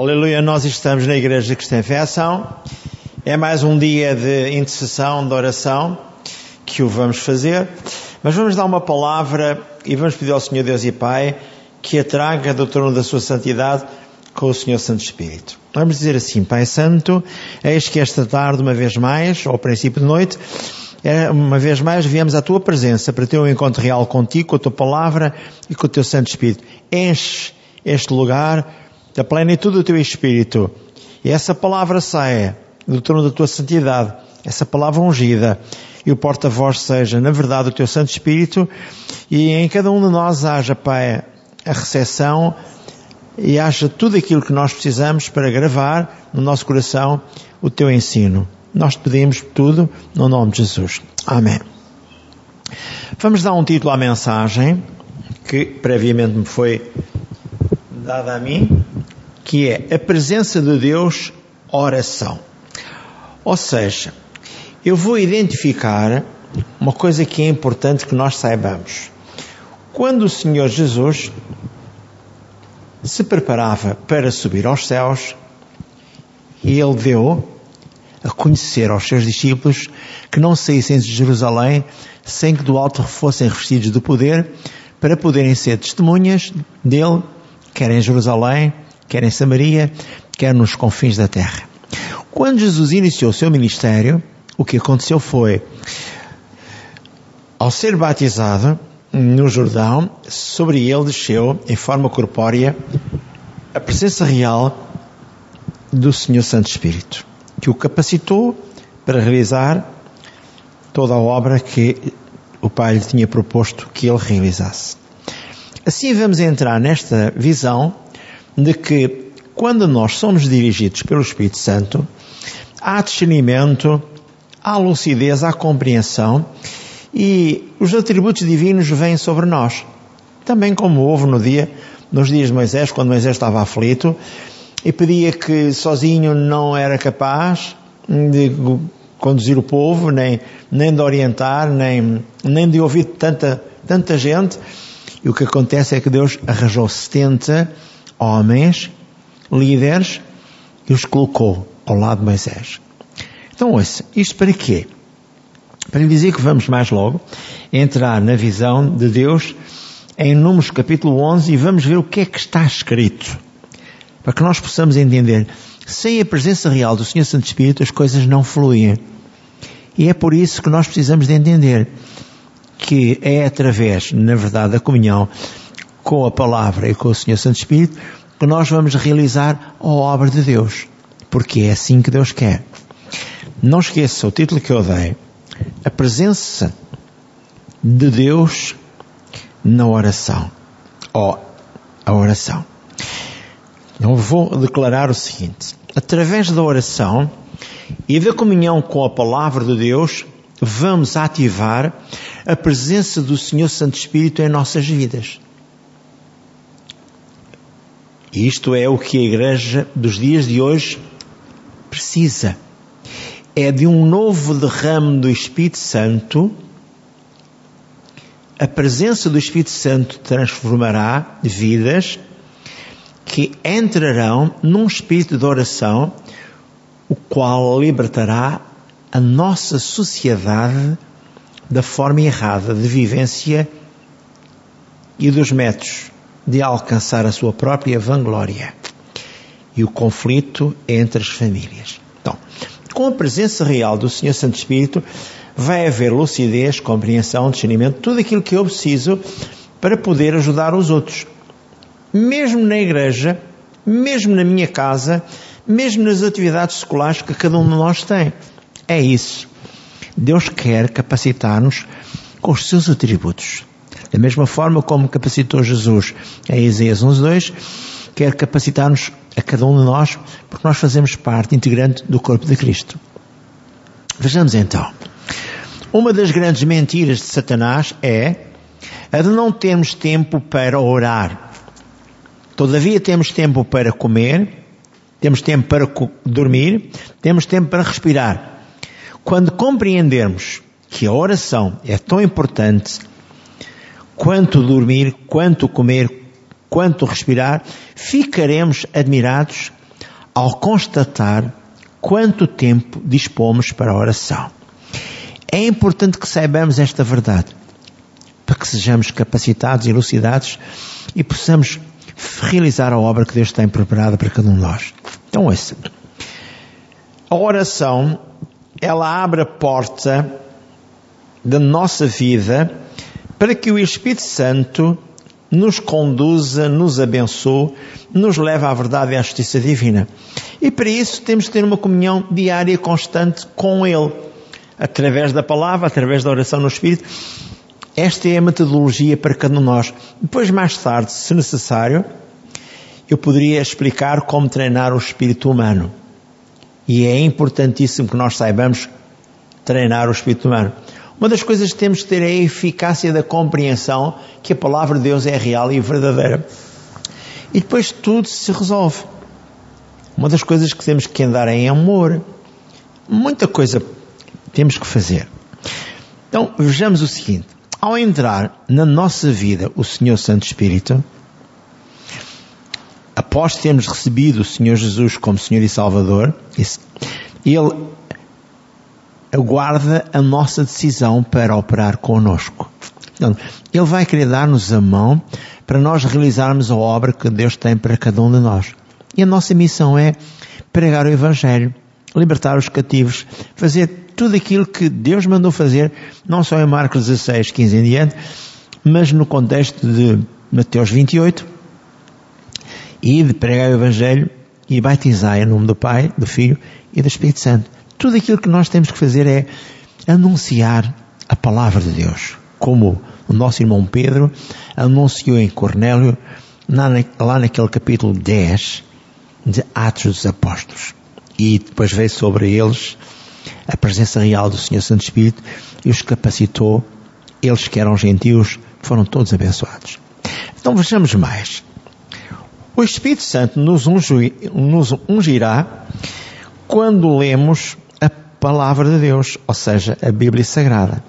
Aleluia, nós estamos na Igreja Cristã Fé Ação. É mais um dia de intercessão, de oração, que o vamos fazer. Mas vamos dar uma palavra e vamos pedir ao Senhor Deus e Pai que a traga do trono da sua santidade com o Senhor Santo Espírito. Vamos dizer assim, Pai Santo, eis que esta tarde, uma vez mais, ao princípio de noite, é, uma vez mais viemos à tua presença para ter um encontro real contigo, com a tua palavra e com o teu Santo Espírito. Enche este lugar da plenitude do teu Espírito. E essa palavra saia do trono da tua santidade, essa palavra ungida, e o porta-voz seja, na verdade, o teu Santo Espírito, e em cada um de nós haja, Pai, a recepção e haja tudo aquilo que nós precisamos para gravar no nosso coração o teu ensino. Nós te pedimos tudo no nome de Jesus. Amém. Vamos dar um título à mensagem que previamente me foi dada a mim, que é a presença de Deus, oração. Ou seja, eu vou identificar uma coisa que é importante que nós saibamos. Quando o Senhor Jesus se preparava para subir aos céus, ele deu a conhecer aos seus discípulos que não saíssem de Jerusalém sem que do alto fossem revestidos do poder para poderem ser testemunhas dele, quer em Jerusalém, quer em Samaria, quer nos confins da terra. Quando Jesus iniciou o seu ministério, o que aconteceu foi, ao ser batizado no Jordão, sobre ele desceu em forma corpórea a presença real do Senhor Santo Espírito que o capacitou para realizar toda a obra que o Pai lhe tinha proposto que ele realizasse. Assim vamos entrar nesta visão de que quando nós somos dirigidos pelo Espírito Santo, há discernimento, há lucidez, há compreensão e os atributos divinos vêm sobre nós. Também como houve no dia, nos dias de Moisés, quando Moisés estava aflito, e pedia que sozinho não era capaz de conduzir o povo, nem, nem de orientar, nem, nem de ouvir tanta, tanta gente. E o que acontece é que Deus arranjou 70 homens, líderes, e os colocou ao lado de Moisés. Então, ouça, isto para quê? Para lhe dizer que vamos mais logo entrar na visão de Deus em Números capítulo 11 e vamos ver o que é que está escrito para que nós possamos entender. Sem a presença real do Senhor Santo Espírito, as coisas não fluem. E é por isso que nós precisamos de entender que é através, na verdade, da comunhão com a palavra e com o Senhor Santo Espírito que nós vamos realizar a obra de Deus. Porque é assim que Deus quer. Não esqueça o título que eu dei. A presença de Deus na oração. Ó, a oração. Eu vou declarar o seguinte: através da oração e da comunhão com a palavra de Deus, vamos ativar a presença do Senhor Santo Espírito em nossas vidas. Isto é o que a igreja dos dias de hoje precisa. É de um novo derrame do Espírito Santo. A presença do Espírito Santo transformará vidas que entrarão num espírito de oração, o qual libertará a nossa sociedade da forma errada de vivência e dos métodos de alcançar a sua própria vanglória e o conflito entre as famílias. Então, com a presença real do Senhor Santo Espírito, vai haver lucidez, compreensão, discernimento, tudo aquilo que eu preciso para poder ajudar os outros mesmo na igreja, mesmo na minha casa, mesmo nas atividades escolares que cada um de nós tem. É isso. Deus quer capacitar-nos com os seus atributos. Da mesma forma como capacitou Jesus em Isaías 11.2, quer capacitar-nos a cada um de nós, porque nós fazemos parte integrante do corpo de Cristo. Vejamos então. Uma das grandes mentiras de Satanás é a de não termos tempo para orar. Todavia temos tempo para comer, temos tempo para dormir, temos tempo para respirar. Quando compreendermos que a oração é tão importante quanto dormir, quanto comer, quanto respirar, ficaremos admirados ao constatar quanto tempo dispomos para a oração. É importante que saibamos esta verdade, para que sejamos capacitados e elucidados e possamos realizar a obra que Deus tem preparada para cada um de nós. Então, ouça. A oração, ela abre a porta da nossa vida para que o Espírito Santo nos conduza, nos abençoe, nos leve à verdade e à justiça divina. E para isso temos que ter uma comunhão diária e constante com Ele, através da palavra, através da oração no Espírito. Esta é a metodologia para cada um de nós. Depois, mais tarde, se necessário, eu poderia explicar como treinar o espírito humano. E é importantíssimo que nós saibamos treinar o espírito humano. Uma das coisas que temos que ter é a eficácia da compreensão que a palavra de Deus é real e verdadeira. E depois tudo se resolve. Uma das coisas que temos que andar é em amor. Muita coisa temos que fazer. Então, vejamos o seguinte. Ao entrar na nossa vida o Senhor Santo Espírito, após termos recebido o Senhor Jesus como Senhor e Salvador, Ele aguarda a nossa decisão para operar conosco. Ele vai querer dar-nos a mão para nós realizarmos a obra que Deus tem para cada um de nós. E a nossa missão é pregar o Evangelho, libertar os cativos, fazer tudo aquilo que Deus mandou fazer, não só em Marcos 16, 15 em diante, mas no contexto de Mateus 28, e de pregar o Evangelho e batizar em nome do Pai, do Filho e do Espírito Santo. Tudo aquilo que nós temos que fazer é anunciar a palavra de Deus, como o nosso irmão Pedro anunciou em Cornélio, lá naquele capítulo 10 de Atos dos Apóstolos. E depois veio sobre eles a presença real do Senhor Santo Espírito e os capacitou. Eles que eram gentios foram todos abençoados. Então vejamos mais. O Espírito Santo nos ungirá quando lemos palavra de Deus, ou seja, a Bíblia Sagrada.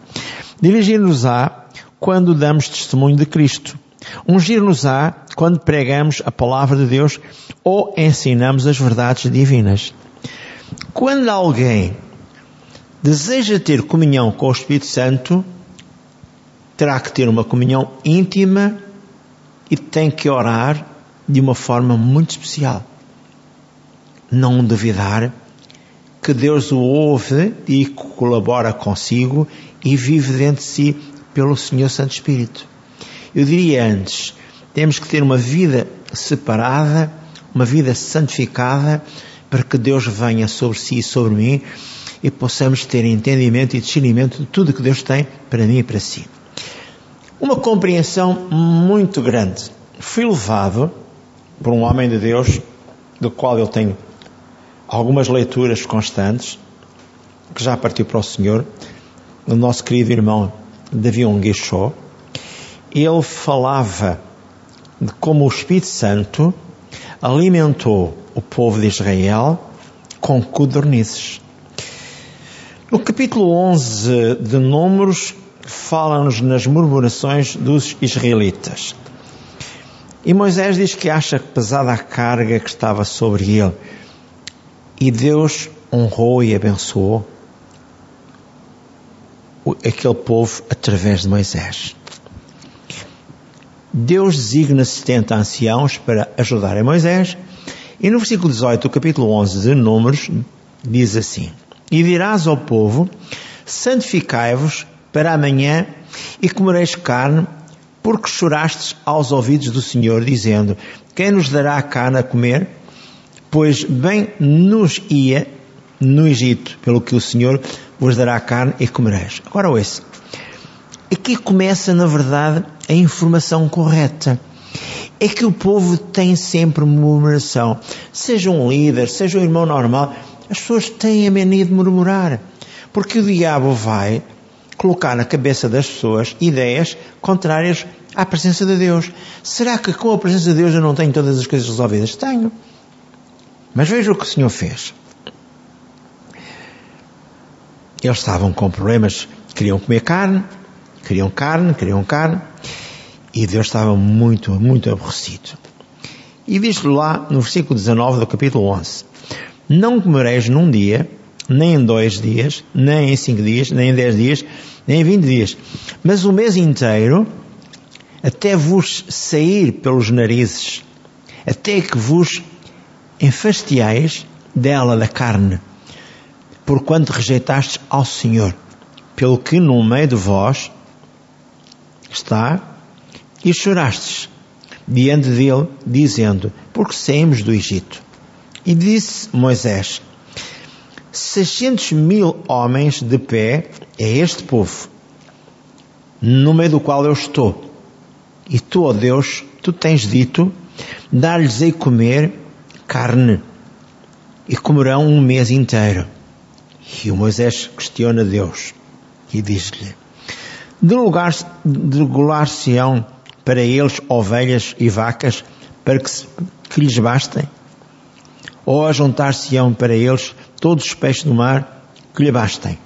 Dirigir-nos-á quando damos testemunho de Cristo. Ungir-nos-á quando pregamos a palavra de Deus ou ensinamos as verdades divinas. Quando alguém deseja ter comunhão com o Espírito Santo, terá que ter uma comunhão íntima e tem que orar de uma forma muito especial. Não duvidar que Deus o ouve e colabora consigo e vive dentro de si pelo Senhor Santo Espírito. Eu diria antes, temos que ter uma vida separada, uma vida santificada, para que Deus venha sobre si e sobre mim e possamos ter entendimento e discernimento de tudo que Deus tem para mim e para si. Uma compreensão muito grande. Fui levado por um homem de Deus, do qual eu tenho algumas leituras constantes, que já partiu para o Senhor, o nosso querido irmão Davi Onguechó, ele falava de como o Espírito Santo alimentou o povo de Israel com codornizes. No capítulo 11 de Números, fala-nos nas murmurações dos israelitas. E Moisés diz que acha pesada a carga que estava sobre ele. E Deus honrou e abençoou aquele povo através de Moisés. Deus designa 70 anciãos para ajudarem Moisés, e no versículo 18 do capítulo 11 de Números, diz assim: E dirás ao povo: Santificai-vos para amanhã e comereis carne, porque chorastes aos ouvidos do Senhor, dizendo: Quem nos dará carne a comer? Pois bem nos ia no Egito, pelo que o Senhor vos dará carne e comereis. Agora ouça. Aqui começa, na verdade, a informação correta. É que o povo tem sempre murmuração. Seja um líder, seja um irmão normal, as pessoas têm a mania de murmurar. Porque o diabo vai colocar na cabeça das pessoas ideias contrárias à presença de Deus. Será que com a presença de Deus eu não tenho todas as coisas resolvidas? Tenho. Mas veja o que o Senhor fez. Eles estavam com problemas, queriam comer carne, queriam carne, queriam carne, e Deus estava muito, muito aborrecido. E diz-lhe lá no versículo 19 do capítulo 11: Não comereis num dia, nem em dois dias, nem em cinco dias, nem em dez dias, nem em vinte dias, mas o mês inteiro, até vos sair pelos narizes, até que vos enfastiais dela da carne, porquanto rejeitastes ao Senhor, pelo que no meio de vós está e chorastes diante dele, dizendo: Porque saímos do Egito. E disse Moisés: Seiscentos mil homens de pé é este povo, no meio do qual eu estou. E tu, ó Deus, tu tens dito: Dar-lhes a comer carne, e comerão um mês inteiro. E o Moisés questiona Deus e diz-lhe: Degolar-se-ão para eles ovelhas e vacas para que, que lhes bastem? Ou ajuntar-se-ão para eles todos os peixes do mar que lhe bastem?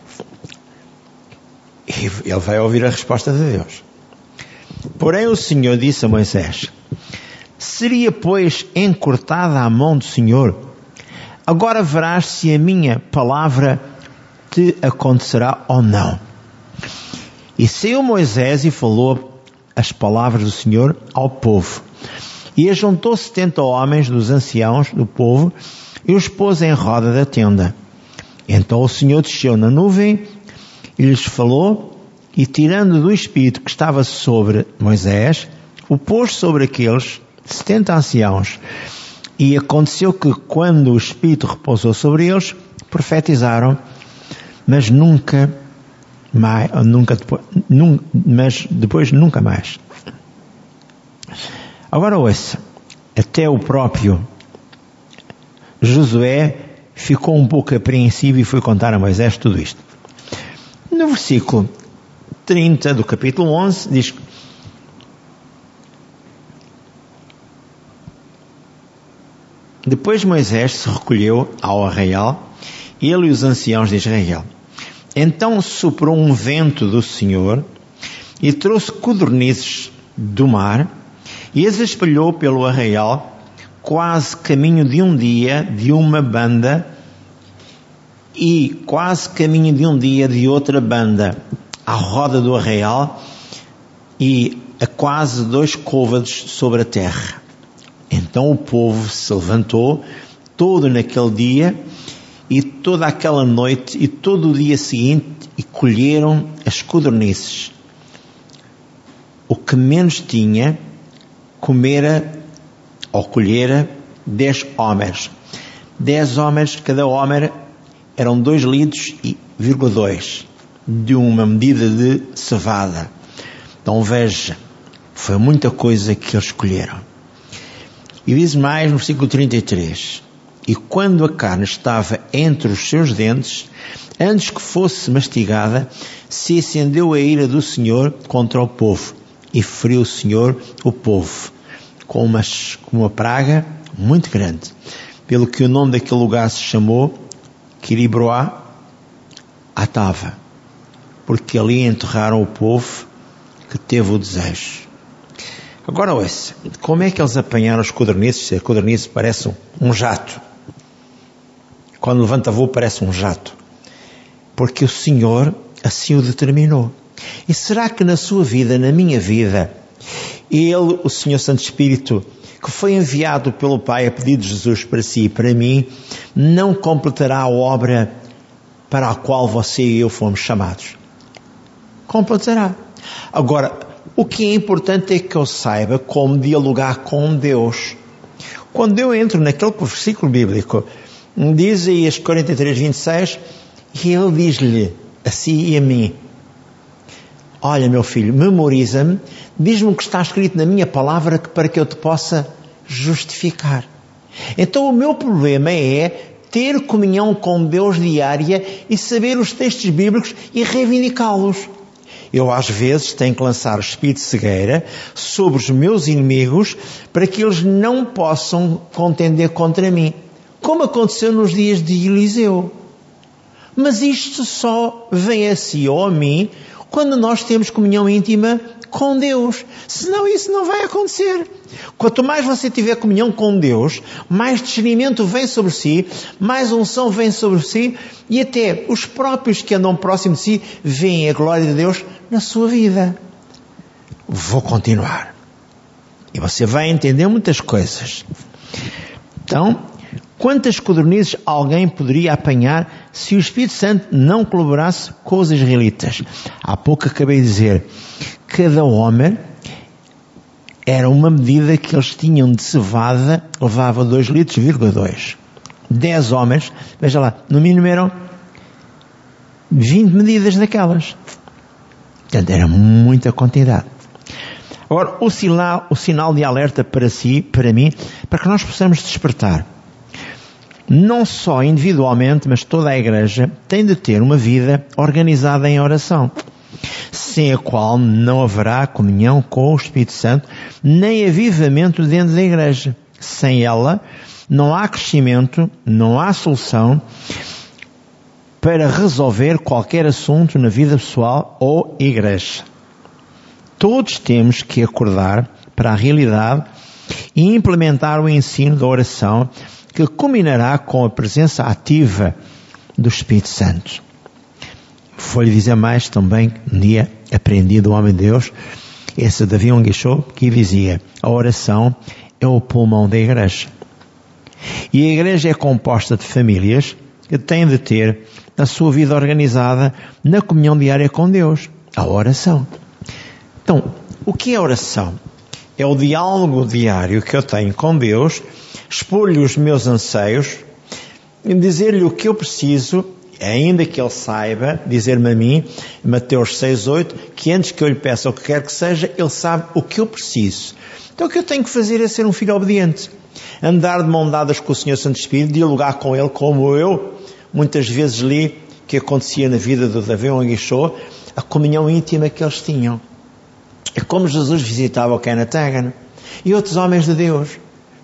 E ele vai ouvir a resposta de Deus. Porém o Senhor disse a Moisés, Seria, pois, encurtada a mão do Senhor? Agora verás se a minha palavra te acontecerá ou não. E saiu Moisés e falou as palavras do Senhor ao povo. E ajuntou setenta homens dos anciãos do povo e os pôs em roda da tenda. Então o Senhor desceu na nuvem e lhes falou, e tirando do Espírito que estava sobre Moisés, o pôs sobre aqueles setenta anciãos. E aconteceu que quando o Espírito repousou sobre eles, profetizaram, mas nunca mais, nunca depois, num, mas depois nunca mais. Agora ouça, até o próprio Josué ficou um pouco apreensivo e foi contar a Moisés tudo isto. No versículo 30 do capítulo 11 diz Depois Moisés se recolheu ao arraial, ele e os anciãos de Israel. Então soprou um vento do Senhor e trouxe codornizes do mar e as espalhou pelo arraial, quase caminho de um dia de uma banda e quase caminho de um dia de outra banda à roda do arraial e a quase dois côvados sobre a terra. Então o povo se levantou todo naquele dia e toda aquela noite e todo o dia seguinte e colheram as codornices. O que menos tinha, comera ou colhera dez homens. Dez homens, cada homem eram dois litros e vírgula dois de uma medida de cevada. Então veja, foi muita coisa que eles colheram. E diz mais no versículo 33. E quando a carne estava entre os seus dentes, antes que fosse mastigada, se acendeu a ira do Senhor contra o povo, e feriu o Senhor o povo, com uma, com uma praga muito grande, pelo que o nome daquele lugar se chamou Kiribroá Atava, porque ali enterraram o povo que teve o desejo. Agora ouça, como é que eles apanharam os codornizes? Se a codorniz parece um jato. Quando levanta voo parece um jato. Porque o Senhor assim o determinou. E será que na sua vida, na minha vida, Ele, o Senhor Santo Espírito, que foi enviado pelo Pai a pedido de Jesus para si e para mim, não completará a obra para a qual você e eu fomos chamados? Completará. Agora, o que é importante é que eu saiba como dialogar com Deus. Quando eu entro naquele versículo bíblico, diz Isaías 43, 26, e ele diz-lhe a si e a mim, olha meu filho, memoriza-me, diz-me o que está escrito na minha palavra para que eu te possa justificar. Então o meu problema é ter comunhão com Deus diária e saber os textos bíblicos e reivindicá-los. Eu às vezes tenho que lançar espírito de cegueira sobre os meus inimigos para que eles não possam contender contra mim, como aconteceu nos dias de Eliseu. Mas isto só vem a si ou a mim quando nós temos comunhão íntima com Deus. Senão isso não vai acontecer. Quanto mais você tiver comunhão com Deus, mais discernimento vem sobre si, mais unção vem sobre si, e até os próprios que andam próximo de si veem a glória de Deus na sua vida. Vou continuar. E você vai entender muitas coisas. Então, quantas codornizes alguém poderia apanhar se o Espírito Santo não colaborasse com os israelitas? Há pouco acabei de dizer, cada homem era uma medida que eles tinham de cevada, levava 2 litros, 2. 10 homens, veja lá, no mínimo eram 20 medidas daquelas. Portanto, era muita quantidade. Agora, o sinal, o sinal de alerta para si, para mim, para que nós possamos despertar. Não só individualmente, mas toda a igreja tem de ter uma vida organizada em oração, sem a qual não haverá comunhão com o Espírito Santo, nem avivamento dentro da igreja. Sem ela, não há crescimento, não há solução para resolver qualquer assunto na vida pessoal ou igreja. Todos temos que acordar para a realidade e implementar o ensino da oração que culminará com a presença ativa do Espírito Santo. Foi-lhe dizer mais também, um dia aprendi do homem de Deus, esse Davi Onguichou, que dizia, a oração é o pulmão da igreja. E a igreja é composta de famílias que têm de ter a sua vida organizada na comunhão diária com Deus, a oração. Então, o que é oração? É o diálogo diário que eu tenho com Deus, expor-lhe os meus anseios, dizer-lhe o que eu preciso, ainda que ele saiba, dizer-me a mim, Mateus 6,8, que antes que eu lhe peça o que quer que seja, ele sabe o que eu preciso. Então o que eu tenho que fazer é ser um filho obediente. Andar de mão dadas com o Senhor Santo Espírito, dialogar com Ele como eu muitas vezes li que acontecia na vida do Davi Onguichô, a comunhão íntima que eles tinham. É como Jesus visitava o Hagin e outros homens de Deus.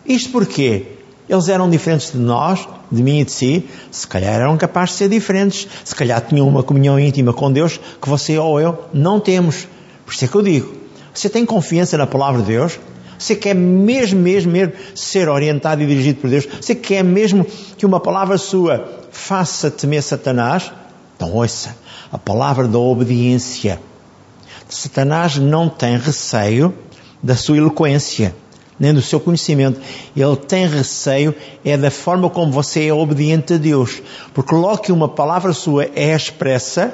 Isto porquê? Eles eram diferentes de nós, de mim e de si, se calhar eram capazes de ser diferentes, se calhar tinham uma comunhão íntima com Deus que você ou eu não temos. Por isso é que eu digo, você tem confiança na palavra de Deus? Você quer mesmo, mesmo, mesmo ser orientado e dirigido por Deus? Você quer mesmo que uma palavra sua faça temer Satanás? Então ouça, a palavra da obediência Satanás não tem receio da sua eloquência, nem do seu conhecimento. Ele tem receio é da forma como você é obediente a Deus. Porque logo que uma palavra sua é expressa,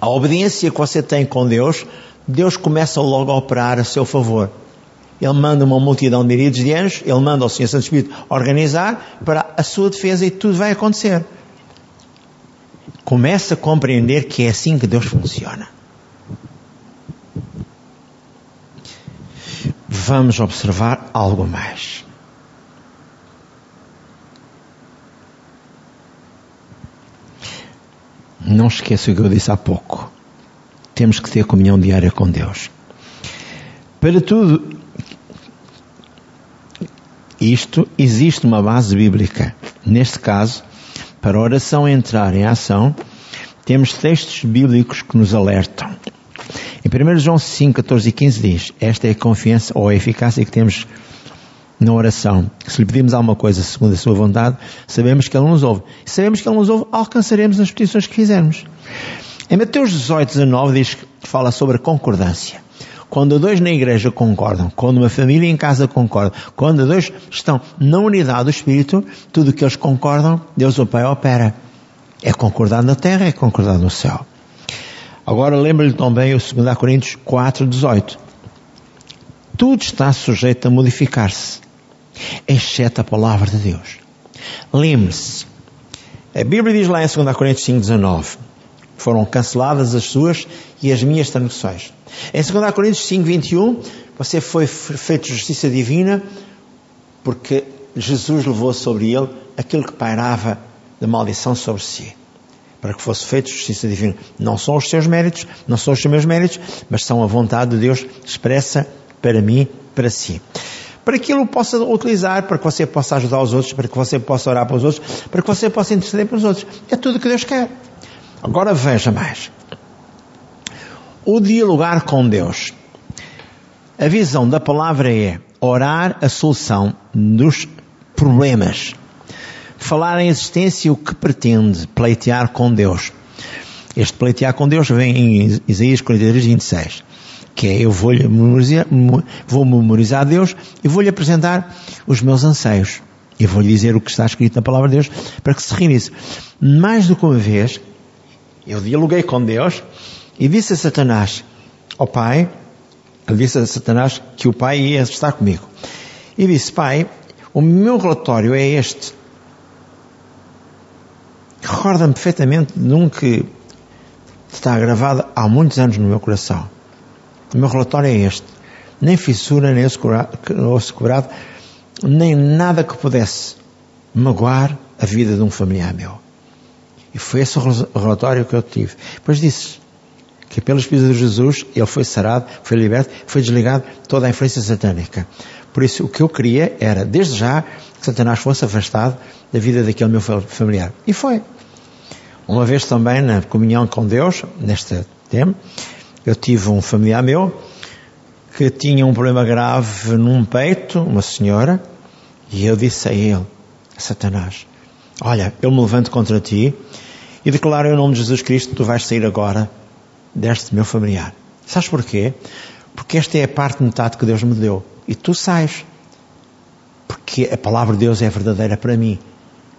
a obediência que você tem com Deus, Deus começa logo a operar a seu favor. Ele manda uma multidão de miríades de anjos, ele manda o Senhor Santo Espírito organizar para a sua defesa e tudo vai acontecer. Começa a compreender que é assim que Deus funciona. Vamos observar algo mais. Não esqueça o que eu disse há pouco. Temos que ter comunhão diária com Deus. Para tudo isto, existe uma base bíblica. Neste caso, para a oração entrar em ação, temos textos bíblicos que nos alertam. Em 1 João 5, 14 e 15 diz, esta é a confiança ou a eficácia que temos na oração. Se lhe pedimos alguma coisa segundo a sua vontade, sabemos que Ele nos ouve. Se sabemos que Ele nos ouve, alcançaremos as petições que fizermos. Em Mateus 18, 19 diz que fala sobre a concordância. Quando dois na igreja concordam, quando uma família em casa concorda, quando dois estão na unidade do Espírito, tudo o que eles concordam, Deus o Pai opera. É concordado na terra, é concordado no céu. Agora lembra-lhe também o 2 Coríntios 4, 18. Tudo está sujeito a modificar-se, exceto a palavra de Deus. Lembre-se, a Bíblia diz lá em 2 Coríntios 5, 19, foram canceladas as suas e as minhas transgressões. Em 2 Coríntios 5, 21, você foi feito justiça divina porque Jesus levou sobre ele aquilo que pairava de maldição sobre si para que fosse feita justiça divina. Não são os seus méritos, não são os meus méritos, mas são a vontade de Deus expressa para mim, para si. Para que o possa utilizar, para que você possa ajudar os outros, para que você possa orar para os outros, para que você possa interceder para os outros. É tudo o que Deus quer. Agora veja mais. O dialogar com Deus A visão da palavra é orar a solução dos problemas. Falar em existência o que pretende pleitear com Deus. Este pleitear com Deus vem em Isaías 43, 26. Que é, eu vou, memorizar, vou memorizar Deus e vou-lhe apresentar os meus anseios. E vou-lhe dizer o que está escrito na palavra de Deus para que se reinicie. Mais do que uma vez, eu dialoguei com Deus e disse a Satanás, oh Pai, disse a Satanás que o Pai ia estar comigo. E disse, Pai, o meu relatório é este. Recorda-me perfeitamente de um que está gravado há muitos anos no meu coração. O meu relatório é este. Nem fissura, nem osso quebrado, nem nada que pudesse magoar a vida de um familiar meu. E foi esse o relatório que eu tive. Depois disse que pelas pisadas de Jesus ele foi sarado, foi liberto, foi desligado toda a influência satânica. Por isso o que eu queria era, desde já, que Satanás fosse afastado da vida daquele meu familiar. E foi. Uma vez também na comunhão com Deus, neste tempo, eu tive um familiar meu que tinha um problema grave num peito, uma senhora, e eu disse a ele, a Satanás, olha, eu me levanto contra ti e declaro em nome de Jesus Cristo, tu vais sair agora deste meu familiar. Sabes porquê? Porque esta é a parte metade que Deus me deu. E tu sais. Porque a palavra de Deus é verdadeira para mim.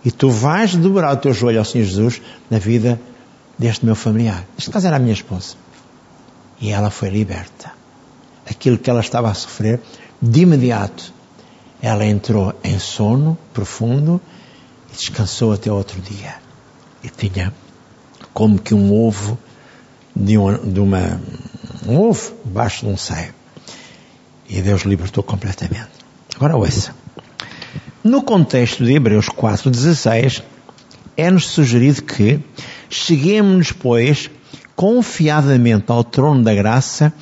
E tu vais dobrar o teu joelho ao Senhor Jesus na vida deste meu familiar. Neste caso era a minha esposa. E ela foi liberta. Aquilo que ela estava a sofrer, de imediato, ela entrou em sono profundo e descansou até outro dia. E tinha como que um ovo de, uma, de uma, um ovo debaixo de um seio. E Deus libertou completamente. Agora ouça. No contexto de Hebreus 4,16, é-nos sugerido que cheguemos, pois, confiadamente ao trono da graça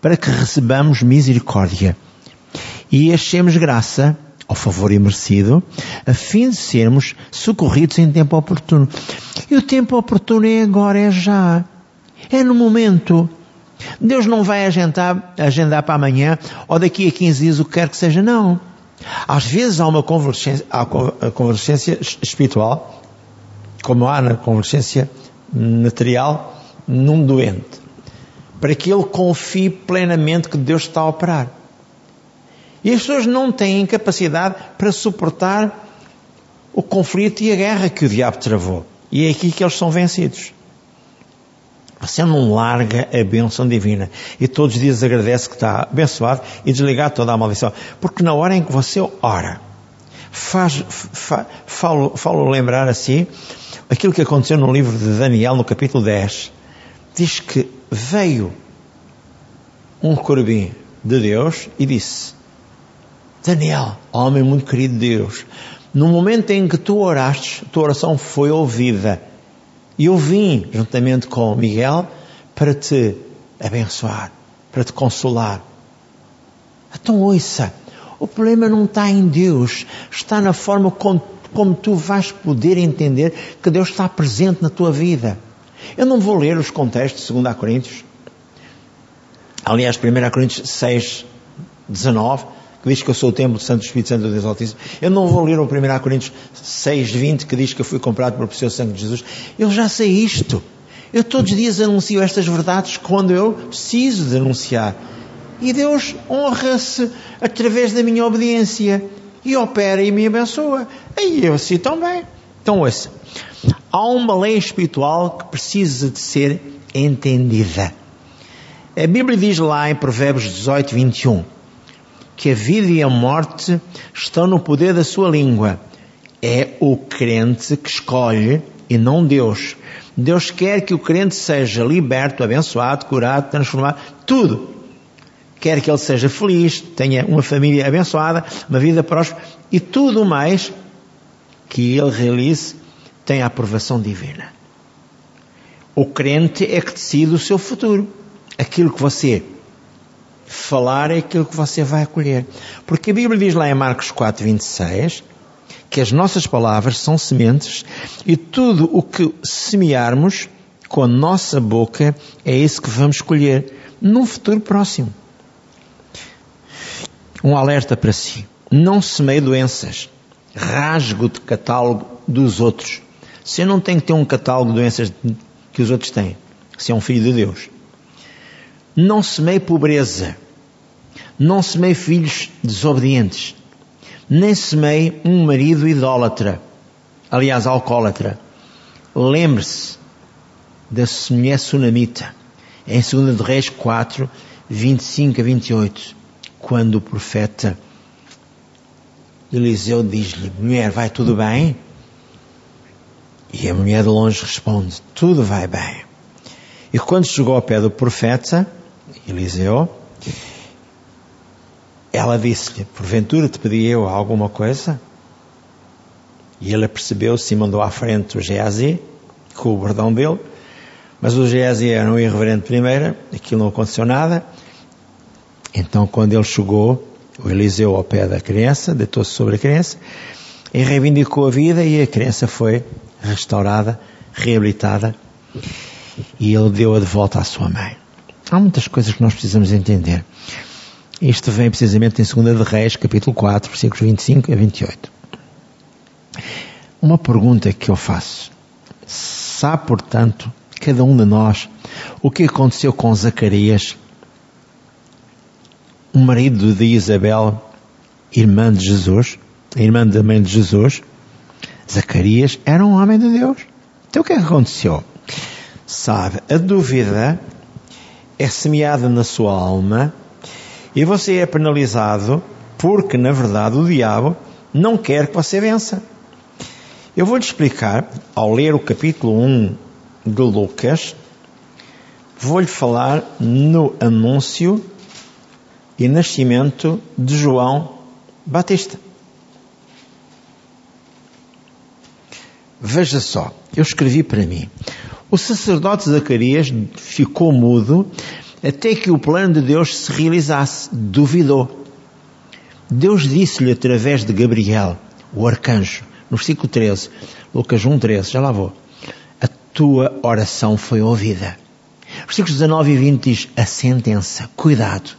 para que recebamos misericórdia e achemos graça ao favor imerecido, a fim de sermos socorridos em tempo oportuno. E o tempo oportuno é agora, é já. É no momento. Deus não vai agendar, agendar para amanhã ou daqui a 15 dias o que quer que seja, não. Às vezes há uma convergência, há convergência espiritual, como há na convergência material, num doente, para que ele confie plenamente que Deus está a operar. E as pessoas não têm capacidade para suportar o conflito e a guerra que o diabo travou. E é aqui que eles são vencidos. Você não larga a bênção divina. E todos os dias agradece que está abençoado e desligar toda a maldição. Porque na hora em que você ora, faz, fa, falo, falo lembrar assim, aquilo que aconteceu no livro de Daniel, no capítulo 10, diz que veio um corubim de Deus e disse, Daniel, homem muito querido de Deus, no momento em que tu oraste, tua oração foi ouvida e eu vim, juntamente com Miguel, para te abençoar, para te consolar. Então ouça, o problema não está em Deus, está na forma como, como tu vais poder entender que Deus está presente na tua vida. Eu não vou ler os contextos de 2 Coríntios. Aliás, 1 Coríntios 6, 19, que diz que eu sou o templo do Santo Espírito Santo do Deus Altíssimo. Eu não vou ler o 1 Coríntios 6, 20, que diz que eu fui comprado pelo precioso sangue de Jesus. Eu já sei isto. Eu todos os dias anuncio estas verdades quando eu preciso de anunciar. E Deus honra-se através da minha obediência e opera e me abençoa. E eu assim também. Então ouça. Há uma lei espiritual que precisa de ser entendida. A Bíblia diz lá em Provérbios 18, 21 que a vida e a morte estão no poder da sua língua. É o crente que escolhe e não Deus. Deus quer que o crente seja liberto, abençoado, curado, transformado, tudo. Quer que ele seja feliz, tenha uma família abençoada, uma vida próspera e tudo mais que ele realize tem a aprovação divina. O crente é que decide o seu futuro. Aquilo que você falar é aquilo que você vai acolher. Porque a Bíblia diz lá em Marcos 4, 26 que as nossas palavras são sementes e tudo o que semearmos com a nossa boca é isso que vamos colher num futuro próximo. um alerta para si. Não semeie doenças. Rasgo de catálogo dos outros. Você não tem que ter um catálogo de doenças que os outros têm. Se é um filho de Deus. Não semeie pobreza. Não semeie filhos desobedientes. Nem semeie um marido idólatra. Aliás, alcoólatra. Lembre-se da mulher sunamita. Em 2 de Reis 4, 25 a 28. Quando o profeta Eliseu diz-lhe, mulher, vai tudo bem? E a mulher de longe responde, tudo vai bem. E quando chegou ao pé do profeta, Eliseu, ela disse-lhe, porventura te pedi eu alguma coisa? E ele percebeu-se e mandou à frente o Geazi, com o bordão dele, mas o Geazi era um irreverente primeiro, aquilo não aconteceu nada. Então quando ele chegou, o Eliseu ao pé da criança, deitou-se sobre a criança, e reivindicou a vida e a criança foi restaurada, reabilitada, e ele deu-a de volta à sua mãe. Há muitas coisas que nós precisamos entender. Isto vem precisamente em 2 de Reis, capítulo 4, versículos 25 a 28. Uma pergunta que eu faço. Sabe, portanto, cada um de nós o que aconteceu com Zacarias, o marido de Isabel, irmã de Jesus, irmã da mãe de Jesus? Zacarias era um homem de Deus. Então o que é que aconteceu? Sabe, a dúvida é semeada na sua alma e você é penalizado porque, na verdade, o diabo não quer que você vença. Eu vou-lhe explicar, ao ler o capítulo 1 de Lucas, vou-lhe falar no anúncio e nascimento de João Batista. Veja só, eu escrevi para mim. O sacerdote Zacarias ficou mudo até que o plano de Deus se realizasse. Duvidou. Deus disse-lhe através de Gabriel, o arcanjo, no versículo 13, Lucas 1, 13, já lá vou. A tua oração foi ouvida. Versículos 19 e 20 diz a sentença. Cuidado.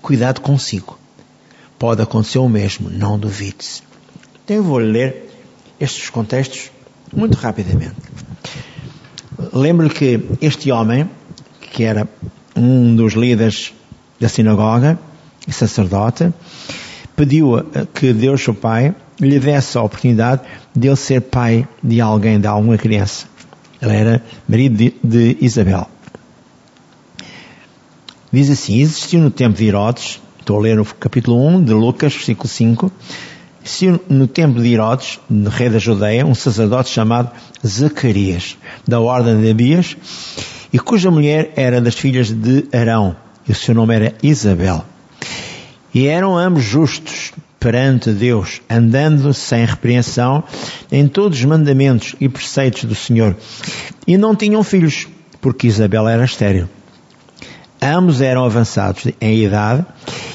Cuidado consigo. Pode acontecer o mesmo, não duvide-se. Então eu vou ler estes contextos muito rapidamente. Lembro que este homem, que era um dos líderes da sinagoga e sacerdote, pediu que Deus, o Pai, lhe desse a oportunidade de ele ser pai de alguém, de alguma criança. Ele era marido de, Isabel. Diz assim, existiu no tempo de Herodes, estou a ler o capítulo 1 de Lucas, versículo 5, existiu no tempo de Herodes, rei da Judeia, um sacerdote chamado Zacarias, da ordem de Abias, e cuja mulher era das filhas de Arão, e o seu nome era Isabel. E eram ambos justos perante Deus, andando sem repreensão em todos os mandamentos e preceitos do Senhor. E não tinham filhos, porque Isabel era estéril. Ambos eram avançados em idade,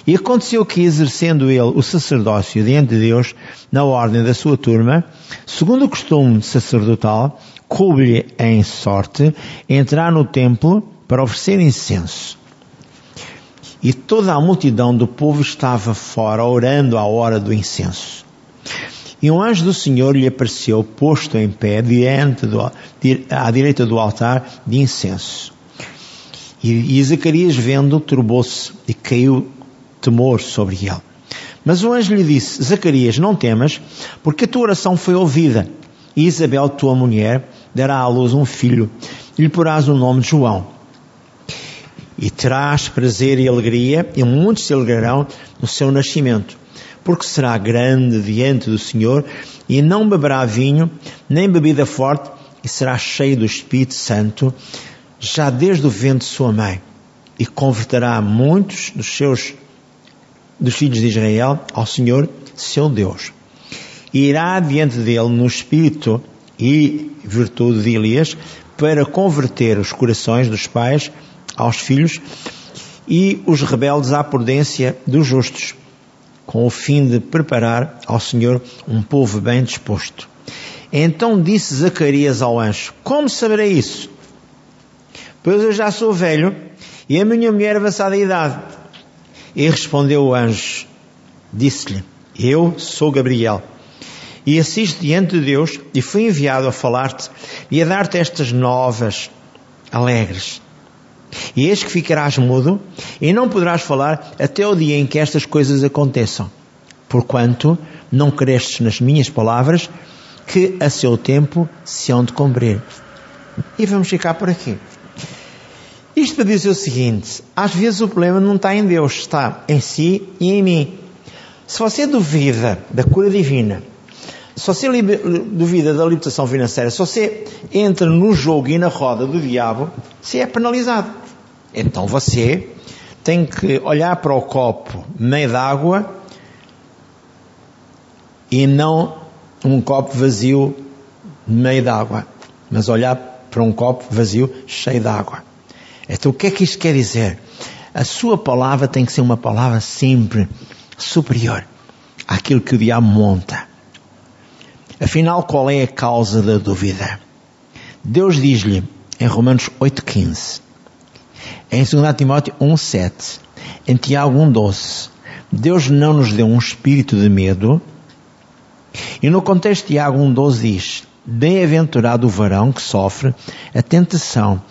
e aconteceu que, exercendo ele o sacerdócio diante de Deus, na ordem da sua turma, segundo o costume sacerdotal, coube-lhe em sorte entrar no templo para oferecer incenso. E toda a multidão do povo estava fora, orando à hora do incenso. E um anjo do Senhor lhe apareceu, posto em pé, diante do, à direita do altar de incenso. E, e Zacarias, vendo, turbou-se e caiu temor sobre ele. Mas o anjo lhe disse, Zacarias, não temas, porque a tua oração foi ouvida. E Isabel, tua mulher, dará à luz um filho, e lhe porás o nome de João e terás prazer e alegria, e muitos se alegrarão no seu nascimento, porque será grande diante do Senhor, e não beberá vinho, nem bebida forte, e será cheio do Espírito Santo, já desde o vento de sua mãe, e converterá muitos dos seus dos filhos de Israel ao Senhor, seu Deus. E irá diante dele no espírito e virtude de Elias para converter os corações dos pais aos filhos e os rebeldes à prudência dos justos, com o fim de preparar ao Senhor um povo bem disposto. Então disse Zacarias ao anjo: Como saberei isso? Pois eu já sou velho e a minha mulher avançada de idade. E respondeu o anjo: disse-lhe: Eu sou Gabriel e assisto diante de Deus e fui enviado a falar-te e a dar-te estas novas alegres. E eis que ficarás mudo e não poderás falar até o dia em que estas coisas aconteçam, porquanto não crestes nas minhas palavras que a seu tempo se hão de cumprir. E vamos ficar por aqui. Isto para dizer o seguinte: às vezes o problema não está em Deus, está em si e em mim. Se você duvida da cura divina, se você duvida da libertação financeira, se você entra no jogo e na roda do diabo, você é penalizado. Então você tem que olhar para o copo meio d'água e não um copo vazio meio d'água, mas olhar para um copo vazio cheio d'água. Então o que é que isto quer dizer? A sua palavra tem que ser uma palavra sempre superior àquilo que o diabo monta. Afinal, qual é a causa da dúvida? Deus diz-lhe em Romanos 8,15, em 2 Timóteo 1,7, em Tiago 1,12, Deus não nos deu um espírito de medo, e no contexto de Tiago 1,12 diz, Bem-aventurado o varão que sofre a tentação,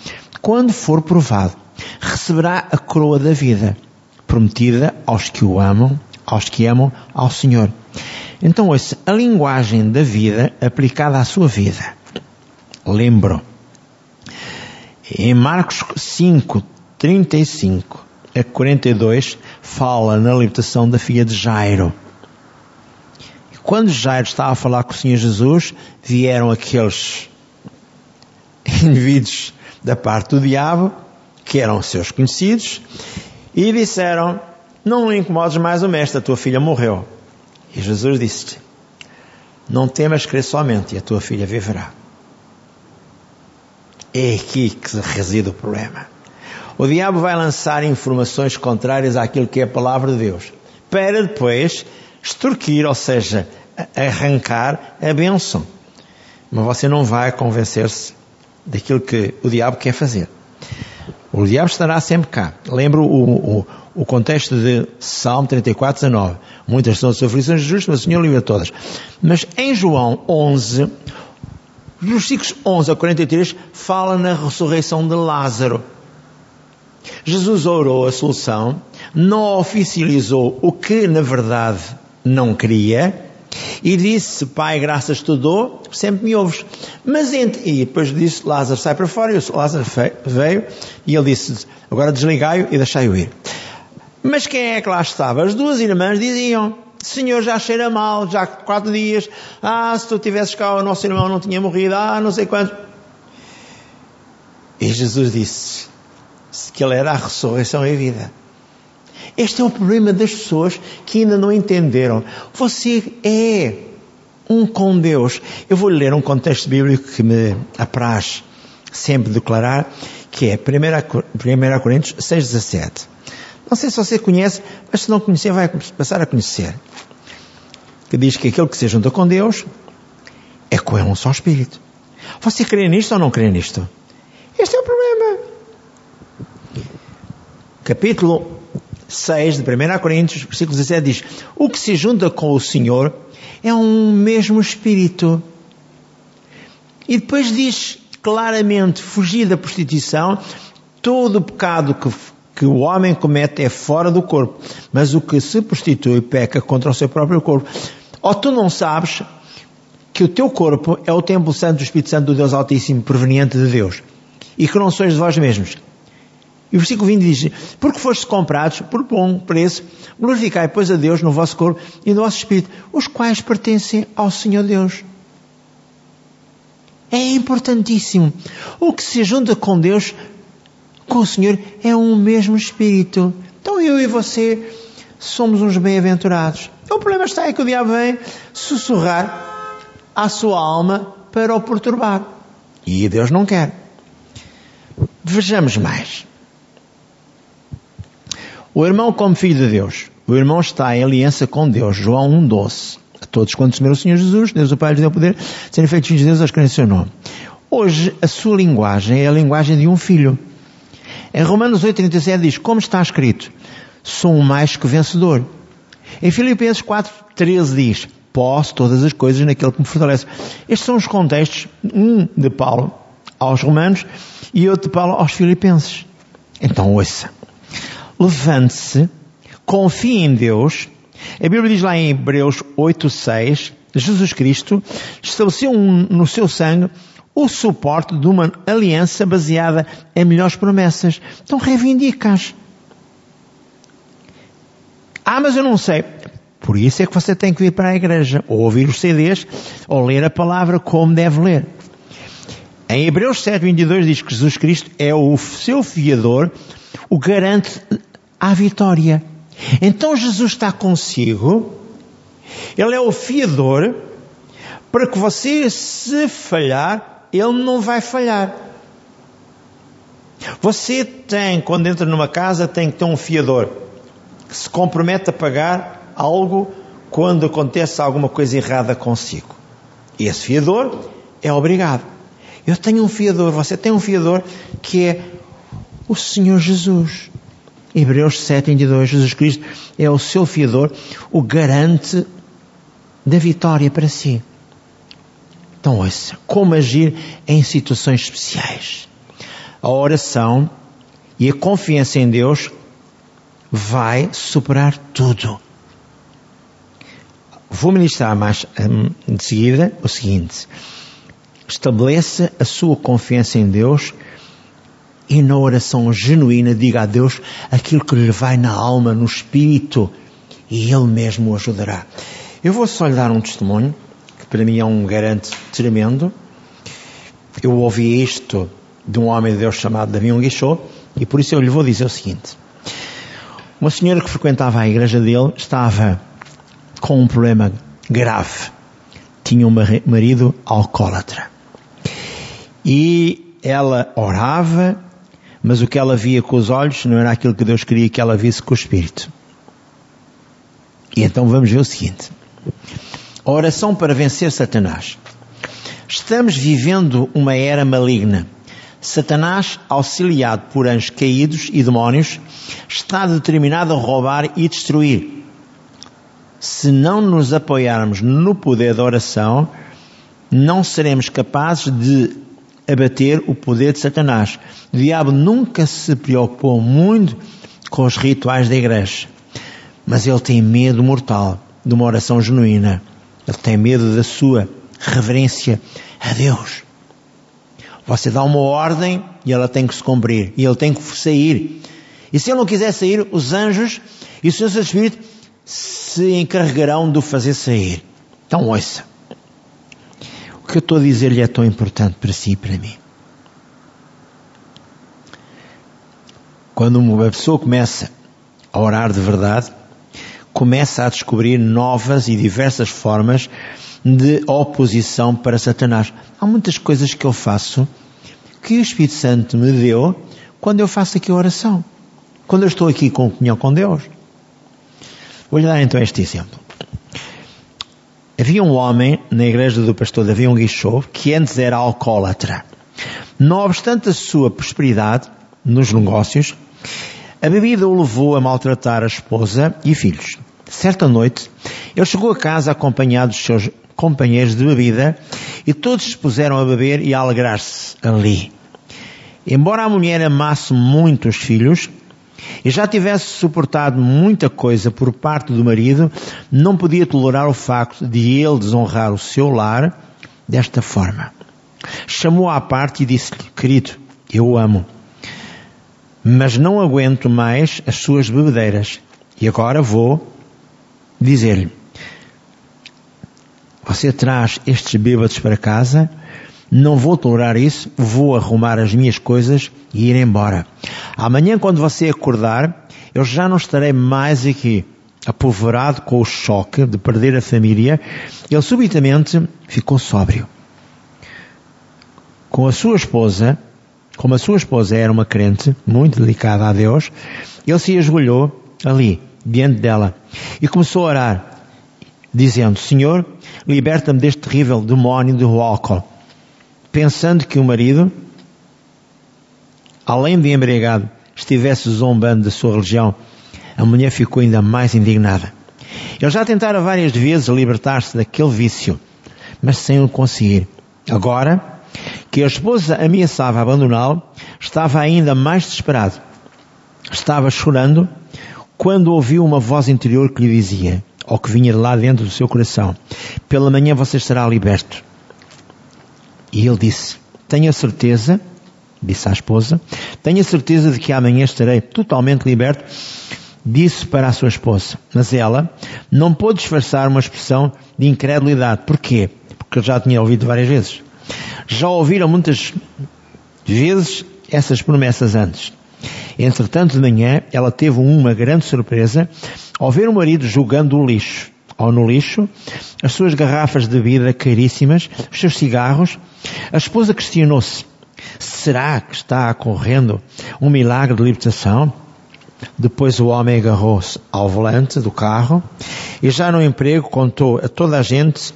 quando for provado, receberá a coroa da vida, prometida aos que o amam, aos que amam ao Senhor. Então, ouça, a linguagem da vida aplicada à sua vida. Lembro. Em Marcos 5, 35 a 42, fala na libertação da filha de Jairo. E quando Jairo estava a falar com o Senhor Jesus, vieram aqueles indivíduos da parte do diabo, que eram seus conhecidos, e disseram: Não incomodes mais o mestre, a tua filha morreu. E Jesus disse-lhe: Não temas crer somente, e a tua filha viverá. É aqui que reside o problema. O diabo vai lançar informações contrárias àquilo que é a palavra de Deus, para depois extorquir, ou seja, arrancar a bênção. Mas você não vai convencer-se daquilo que o diabo quer fazer. O diabo estará sempre cá. Lembro o, o, o contexto de Salmo 34, 19. Muitas são as aflições justas, mas o Senhor livra todas. Mas em João 11, versículos 11 a 43, fala na ressurreição de Lázaro. Jesus orou a solução, não oficializou o que na verdade não queria, e disse, Pai, graças te dou, sempre me ouves. Mas e depois disse, Lázaro, sai para fora, e Lázaro veio, e ele disse, agora desligai-o e deixai-o ir. Mas quem é que lá estava? As duas irmãs diziam, Senhor, já cheira mal, já há quatro dias, ah, se tu tivesses cá, o nosso irmão não tinha morrido, ah, não sei quanto. E Jesus disse que ele era a ressurreição e a vida. Este é o problema das pessoas que ainda não entenderam. Você é um com Deus. Eu vou ler um contexto bíblico que me apraz sempre declarar, que é 1 Coríntios 6,17. Não sei se você conhece, mas se não conhecer, vai passar a conhecer. Que diz que aquele que se junta com Deus é com ele um só espírito. Você crê nisto ou não crê nisto? Este é o problema. Capítulo 6 de 1 Coríntios, versículo 17 diz: O que se junta com o Senhor é um mesmo espírito. E depois diz claramente: fugir da prostituição, todo o pecado que, que o homem comete é fora do corpo, mas o que se prostitui peca contra o seu próprio corpo. Ou tu não sabes que o teu corpo é o templo santo do Espírito Santo do Deus Altíssimo, proveniente de Deus, e que não sois de vós mesmos, e o versículo 20 diz: Porque foste comprados por bom preço, glorificai, pois, a Deus no vosso corpo e no vosso espírito, os quais pertencem ao Senhor Deus. É importantíssimo. O que se junta com Deus, com o Senhor, é um mesmo espírito. Então eu e você somos uns bem-aventurados. O problema está é que o diabo vem sussurrar à sua alma para o perturbar. E Deus não quer. Vejamos mais. O irmão como filho de Deus. O irmão está em aliança com Deus. João 1,12. A todos quando temeram o Senhor Jesus, Deus o Pai lhes deu poder de serem feitos filhos de Deus aos que seu nome. Hoje, a sua linguagem é a linguagem de um filho. Em Romanos 8,37 diz, como está escrito, sou um mais que vencedor. Em Filipenses 4, 13 diz, posso todas as coisas naquele que me fortalece. Estes são os contextos, um de Paulo aos romanos e outro de Paulo aos filipenses. Então ouça. Levante-se, confie em Deus. A Bíblia diz lá em Hebreus 8, 6, Jesus Cristo estabeleceu um, no seu sangue o suporte de uma aliança baseada em melhores promessas. Então reivindica-as. Ah, mas eu não sei. Por isso é que você tem que vir para a igreja, ou ouvir os CDs, ou ler a palavra como deve ler. Em Hebreus 7, 22 diz que Jesus Cristo é o seu fiador, o garante à vitória. Então Jesus está consigo, Ele é o fiador, para que você, se falhar, Ele não vai falhar. Você tem, quando entra numa casa, tem que ter um fiador que se compromete a pagar algo quando acontece alguma coisa errada consigo. E esse fiador é obrigado. Eu tenho um fiador, você tem um fiador que é o Senhor Jesus. Hebreus 7, 22, Jesus Cristo é o seu fiador, o garante da vitória para si. Então, ouça, como agir em situações especiais. A oração e a confiança em Deus vai superar tudo. Vou ministrar mais um, de seguida o seguinte: estabeleça a sua confiança em Deus e na oração genuína diga a Deus aquilo que lhe vai na alma, no espírito, e Ele mesmo o ajudará. Eu vou só lhe dar um testemunho, que para mim é um garante tremendo. Eu ouvi isto de um homem de Deus chamado Davi Guichot, e por isso eu lhe vou dizer o seguinte. Uma senhora que frequentava a igreja dele estava com um problema grave. Tinha um marido alcoólatra. E ela orava, mas o que ela via com os olhos não era aquilo que Deus queria que ela visse com o espírito. E então vamos ver o seguinte. A oração para vencer Satanás. Estamos vivendo uma era maligna Satanás, auxiliado por anjos caídos e demónios, está determinado a roubar e destruir. Se não nos apoiarmos no poder da oração, não seremos capazes de abater o poder de Satanás. O diabo nunca se preocupou muito com os rituais da igreja, mas ele tem medo mortal de uma oração genuína. Ele tem medo da sua reverência a Deus. Você dá uma ordem e ela tem que se cumprir. E ele tem que sair. E se ele não quiser sair, os anjos e o Senhor Espírito se encarregarão de o fazer sair. Então ouça. Que eu estou a dizer-lhe é tão importante para si e para mim. Quando uma pessoa começa a orar de verdade, começa a descobrir novas e diversas formas de oposição para Satanás. Há muitas coisas que eu faço que o Espírito Santo me deu quando eu faço aqui a oração. Quando eu estou aqui com comunhão com Deus. Vou-lhe dar então este exemplo. Havia um homem na igreja do pastor Davi Guichot que antes era alcoólatra. Não obstante a sua prosperidade nos negócios, a bebida o levou a maltratar a esposa e filhos. Certa noite, ele chegou a casa acompanhado dos seus companheiros de bebida e todos se puseram a beber e a alegrar-se ali. Embora a mulher amasse muito os filhos e já tivesse suportado muita coisa por parte do marido, não podia tolerar o facto de ele desonrar o seu lar desta forma. Chamou-a à parte e disse-lhe, querido, eu o amo, mas não aguento mais as suas bebedeiras e agora vou dizer-lhe, você traz estes bêbados para casa, não vou tolerar isso, vou arrumar as minhas coisas e ir embora. Amanhã, quando você acordar, eu já não estarei mais aqui. Apovorado com o choque de perder a família, ele subitamente ficou sóbrio. Com a sua esposa, como a sua esposa era uma crente, muito delicada a Deus, ele se ajoelhou ali, diante dela, e começou a orar dizendo: Senhor, liberta-me deste terrível demónio do álcool. Pensando que o marido, além de embriagado, estivesse zombando da sua religião, a mulher ficou ainda mais indignada. Ele já tentara várias vezes libertar-se daquele vício, mas sem o conseguir. Agora, que a esposa ameaçava abandoná-lo, estava ainda mais desesperado. Estava chorando quando ouviu uma voz interior que lhe dizia, ou que vinha lá dentro do seu coração, pela manhã você estará liberto. E ele disse, tenho a certeza, disse à esposa, tenho a certeza de que amanhã estarei totalmente liberto, disse para a sua esposa. Mas ela não pôde disfarçar uma expressão de incredulidade. Porquê? Porque eu já tinha ouvido várias vezes. Já ouviram muitas vezes essas promessas antes. Entretanto, de manhã, ela teve uma grande surpresa ao ver o marido jogando o lixo, ou no lixo, as suas garrafas de bebida caríssimas, os seus cigarros. A esposa questionou-se, será que está ocorrendo um milagre de libertação? Depois o homem agarrou-se ao volante do carro e já no emprego contou a toda a gente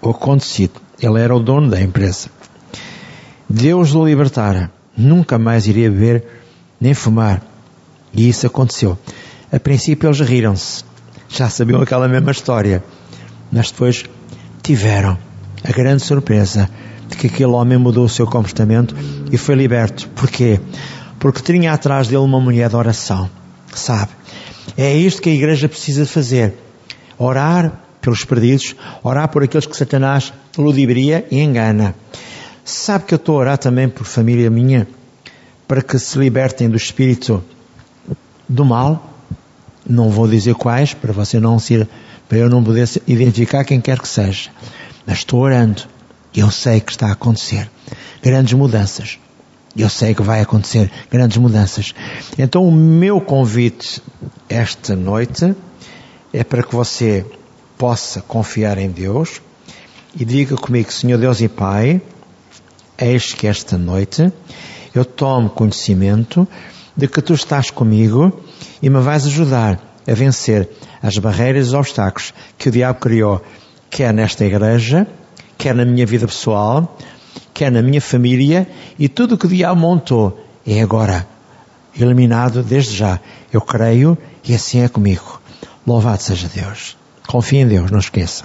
o acontecido. Ele era o dono da empresa. Deus o libertara. Nunca mais iria beber nem fumar. E isso aconteceu. A princípio eles riram-se. Já sabiam aquela mesma história. Mas depois tiveram a grande surpresa de que aquele homem mudou o seu comportamento e foi liberto. Porquê? Porque tinha atrás dele uma mulher de oração. Sabe? É isto que a igreja precisa fazer. Orar pelos perdidos, orar por aqueles que Satanás ludibriya e engana. Sabe que eu estou a orar também por família minha, para que se libertem do espírito do mal. Não vou dizer quais, para você não ser, para eu não poder identificar quem quer que seja. Mas estou orando. Eu sei que está a acontecer grandes mudanças. Eu sei que vai acontecer grandes mudanças. Então o meu convite esta noite é para que você possa confiar em Deus e diga comigo, Senhor Deus e Pai, eis que esta noite eu tomo conhecimento de que tu estás comigo e me vais ajudar a vencer as barreiras e os obstáculos que o diabo criou, quer nesta igreja, quer na minha vida pessoal, quer na minha família, e tudo o que o diabo montou é agora eliminado desde já. Eu creio e assim é comigo. Louvado seja Deus. Confie em Deus, não esqueça.